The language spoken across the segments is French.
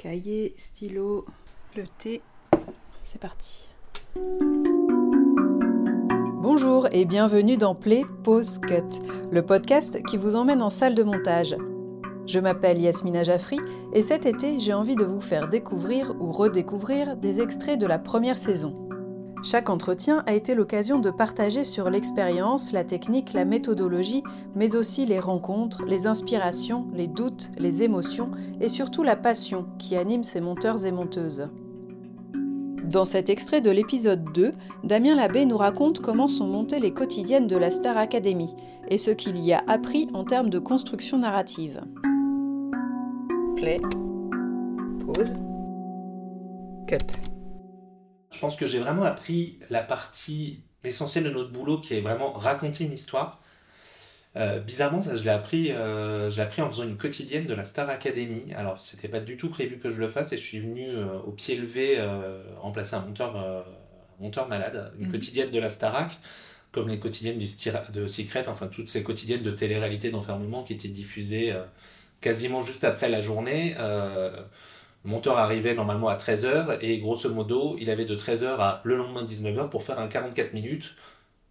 Cahier, stylo, le thé. C'est parti. Bonjour et bienvenue dans Play Pause Cut, le podcast qui vous emmène en salle de montage. Je m'appelle Yasmina Jaffri et cet été, j'ai envie de vous faire découvrir ou redécouvrir des extraits de la première saison. Chaque entretien a été l'occasion de partager sur l'expérience, la technique, la méthodologie, mais aussi les rencontres, les inspirations, les doutes, les émotions et surtout la passion qui anime ces monteurs et monteuses. Dans cet extrait de l'épisode 2, Damien Labbé nous raconte comment sont montées les quotidiennes de la Star Academy et ce qu'il y a appris en termes de construction narrative. Play. Pause. Cut. Je pense que j'ai vraiment appris la partie essentielle de notre boulot qui est vraiment raconter une histoire. Euh, bizarrement, ça, je l'ai appris, euh, appris en faisant une quotidienne de la Star Academy. Alors, c'était pas du tout prévu que je le fasse et je suis venu euh, au pied levé remplacer un monteur, monteur malade, une mhm. quotidienne de la Starac, comme les quotidiennes du de Secret, enfin toutes ces quotidiennes de télé-réalité d'enfermement qui étaient diffusées quasiment juste après la journée. Le monteur arrivait normalement à 13h et grosso modo, il avait de 13h à le lendemain 19h pour faire un 44 minutes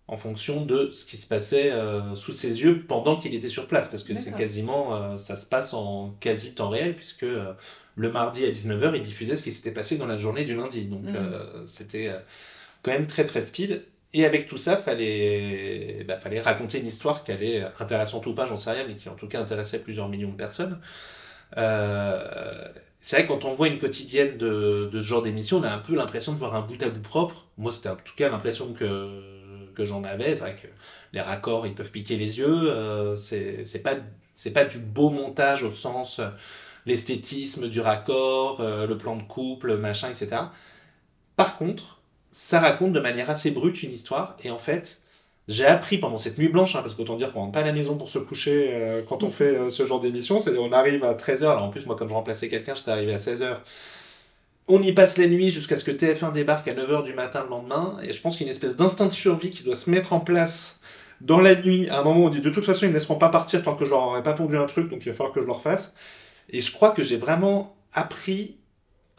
en fonction de ce qui se passait euh, sous ses yeux pendant qu'il était sur place. Parce que c'est quasiment euh, ça se passe en quasi temps réel puisque euh, le mardi à 19h il diffusait ce qui s'était passé dans la journée du lundi. Donc mm. c'était quand même très très speed. Et avec tout ça fallait bah, fallait raconter une histoire qui allait intéressante ou pas j'en sais rien mais qui en tout cas intéressait plusieurs millions de personnes c'est vrai quand on voit une quotidienne de, de ce genre d'émission, on a un peu l'impression de voir un bout à bout propre. Moi, c'était en tout cas l'impression que, que j'en avais. C'est vrai que les raccords, ils peuvent piquer les yeux. Euh, c'est pas, pas du beau montage au sens euh, l'esthétisme du raccord, euh, le plan de couple, machin, etc. Par contre, ça raconte de manière assez brute une histoire. Et en fait, j'ai appris pendant cette nuit blanche, hein, parce qu'autant dire qu'on rentre pas à la maison pour se coucher euh, quand on fait euh, ce genre d'émission, c'est on arrive à 13h, alors en plus moi comme je remplaçais quelqu'un, j'étais arrivé à 16h. On y passe la nuit jusqu'à ce que TF1 débarque à 9h du matin le lendemain, et je pense qu'il y a une espèce d'instinct de survie qui doit se mettre en place dans la nuit. À un moment, on dit de toute façon, ils ne laisseront pas partir tant que je leur aurais pas pondu un truc, donc il va falloir que je leur fasse. Et je crois que j'ai vraiment appris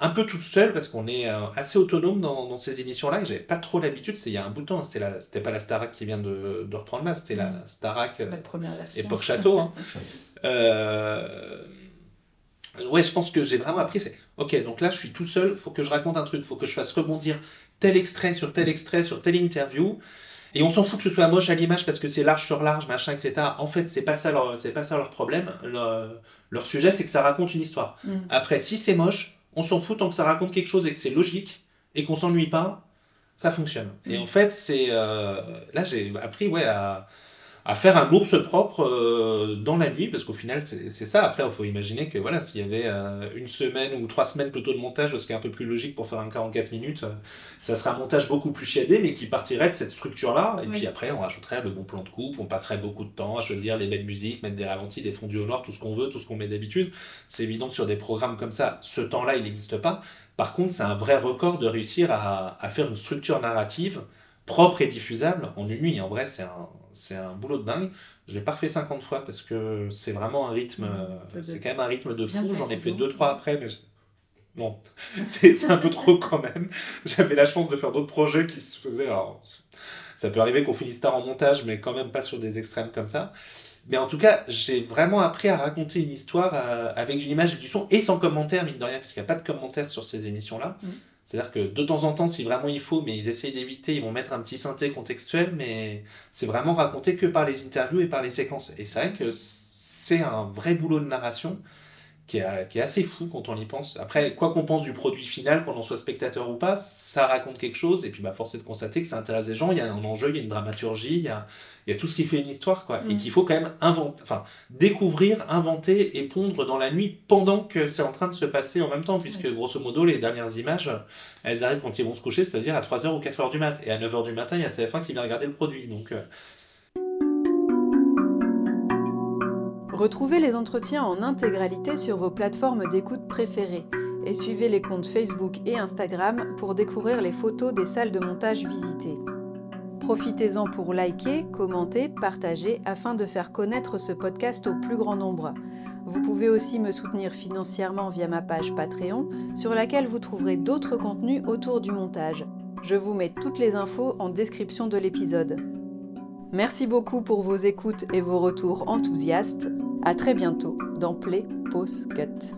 un peu tout seul parce qu'on est euh, assez autonome dans, ces émissions-là et j'avais pas trop l'habitude. C'était il y a un bout de temps. C'était c'était pas la Starac qui vient de, de reprendre là. C'était la mm. Starac euh, la première version. époque château. Hein. euh... Ouais, je pense que j'ai vraiment appris. C'est ok. Donc là, je suis tout seul. Faut que je raconte un truc. Faut que je fasse rebondir tel extrait sur tel extrait sur telle interview. Et on s'en fout que ce soit moche à l'image parce que c'est large sur large, machin, etc. En fait, c'est pas ça leur, c'est pas ça leur problème. Leur, sujet, c'est que ça raconte une histoire. Mm. Après, si c'est moche, on s'en fout tant que ça raconte quelque chose et que c'est logique et qu'on s'ennuie pas, ça fonctionne. Et en fait, c'est euh, là j'ai appris ouais à, à faire un ours propre euh, dans la nuit, parce qu'au final, c'est ça. Après, il faut imaginer que voilà, s'il y avait euh, une semaine ou trois semaines plutôt de montage, ce qui est un peu plus logique pour faire un 44 minutes, euh, ça serait un montage beaucoup plus chiadé, mais qui partirait de cette structure-là. Et puis après, on rajouterait le bon plan de coupe, on passerait beaucoup de temps à choisir les belles musiques, mettre des ralentis, des fondus au nord, tout ce qu'on veut, tout ce qu'on met d'habitude. C'est évident que sur des programmes comme ça, ce temps-là, il n'existe pas. Par contre, c'est un vrai record de réussir à, à faire une structure narrative propre et diffusable en une nuit. En vrai, c'est un, c'est un boulot de dingue. Je l'ai pas refait 50 fois parce que c'est vraiment un rythme, mmh, euh, c'est quand même un rythme de fou. J'en ai fait 2-3 après, mais bon, c'est un peu trop quand même. J'avais la chance de faire d'autres projets qui se faisaient. Alors, ça peut arriver qu'on finisse tard en montage, mais quand même pas sur des extrêmes comme ça. Mais en tout cas, j'ai vraiment appris à raconter une histoire euh, avec une image et du son et sans commentaire, mine de rien, puisqu'il n'y a pas de commentaires sur ces émissions-là. Mmh. C'est-à-dire que de temps en temps, si vraiment il faut, mais ils essayent d'éviter, ils vont mettre un petit synthé contextuel, mais c'est vraiment raconté que par les interviews et par les séquences. Et c'est vrai que c'est un vrai boulot de narration qui est, qui est, assez fou quand on y pense. Après, quoi qu'on pense du produit final, qu'on en soit spectateur ou pas, ça raconte quelque chose, et puis bah, force est de constater que ça intéresse les gens, il y a un enjeu, il y a une dramaturgie, il y a, il y a tout ce qui fait une histoire, quoi. Et mm. qu'il faut quand même inventer, enfin, découvrir, inventer et pondre dans la nuit pendant que c'est en train de se passer en même temps, puisque grosso modo, les dernières images, elles arrivent quand ils vont se coucher, c'est-à-dire à 3h ou 4h du mat. Et à 9h du matin, il y a TF1 qui vient regarder le produit. Donc. Euh. Retrouvez les entretiens en intégralité sur vos plateformes d'écoute préférées et suivez les comptes Facebook et Instagram pour découvrir les photos des salles de montage visitées. Profitez-en pour liker, commenter, partager afin de faire connaître ce podcast au plus grand nombre. Vous pouvez aussi me soutenir financièrement via ma page Patreon sur laquelle vous trouverez d'autres contenus autour du montage. Je vous mets toutes les infos en description de l'épisode. Merci beaucoup pour vos écoutes et vos retours enthousiastes. À très bientôt dans Play Pause Cut.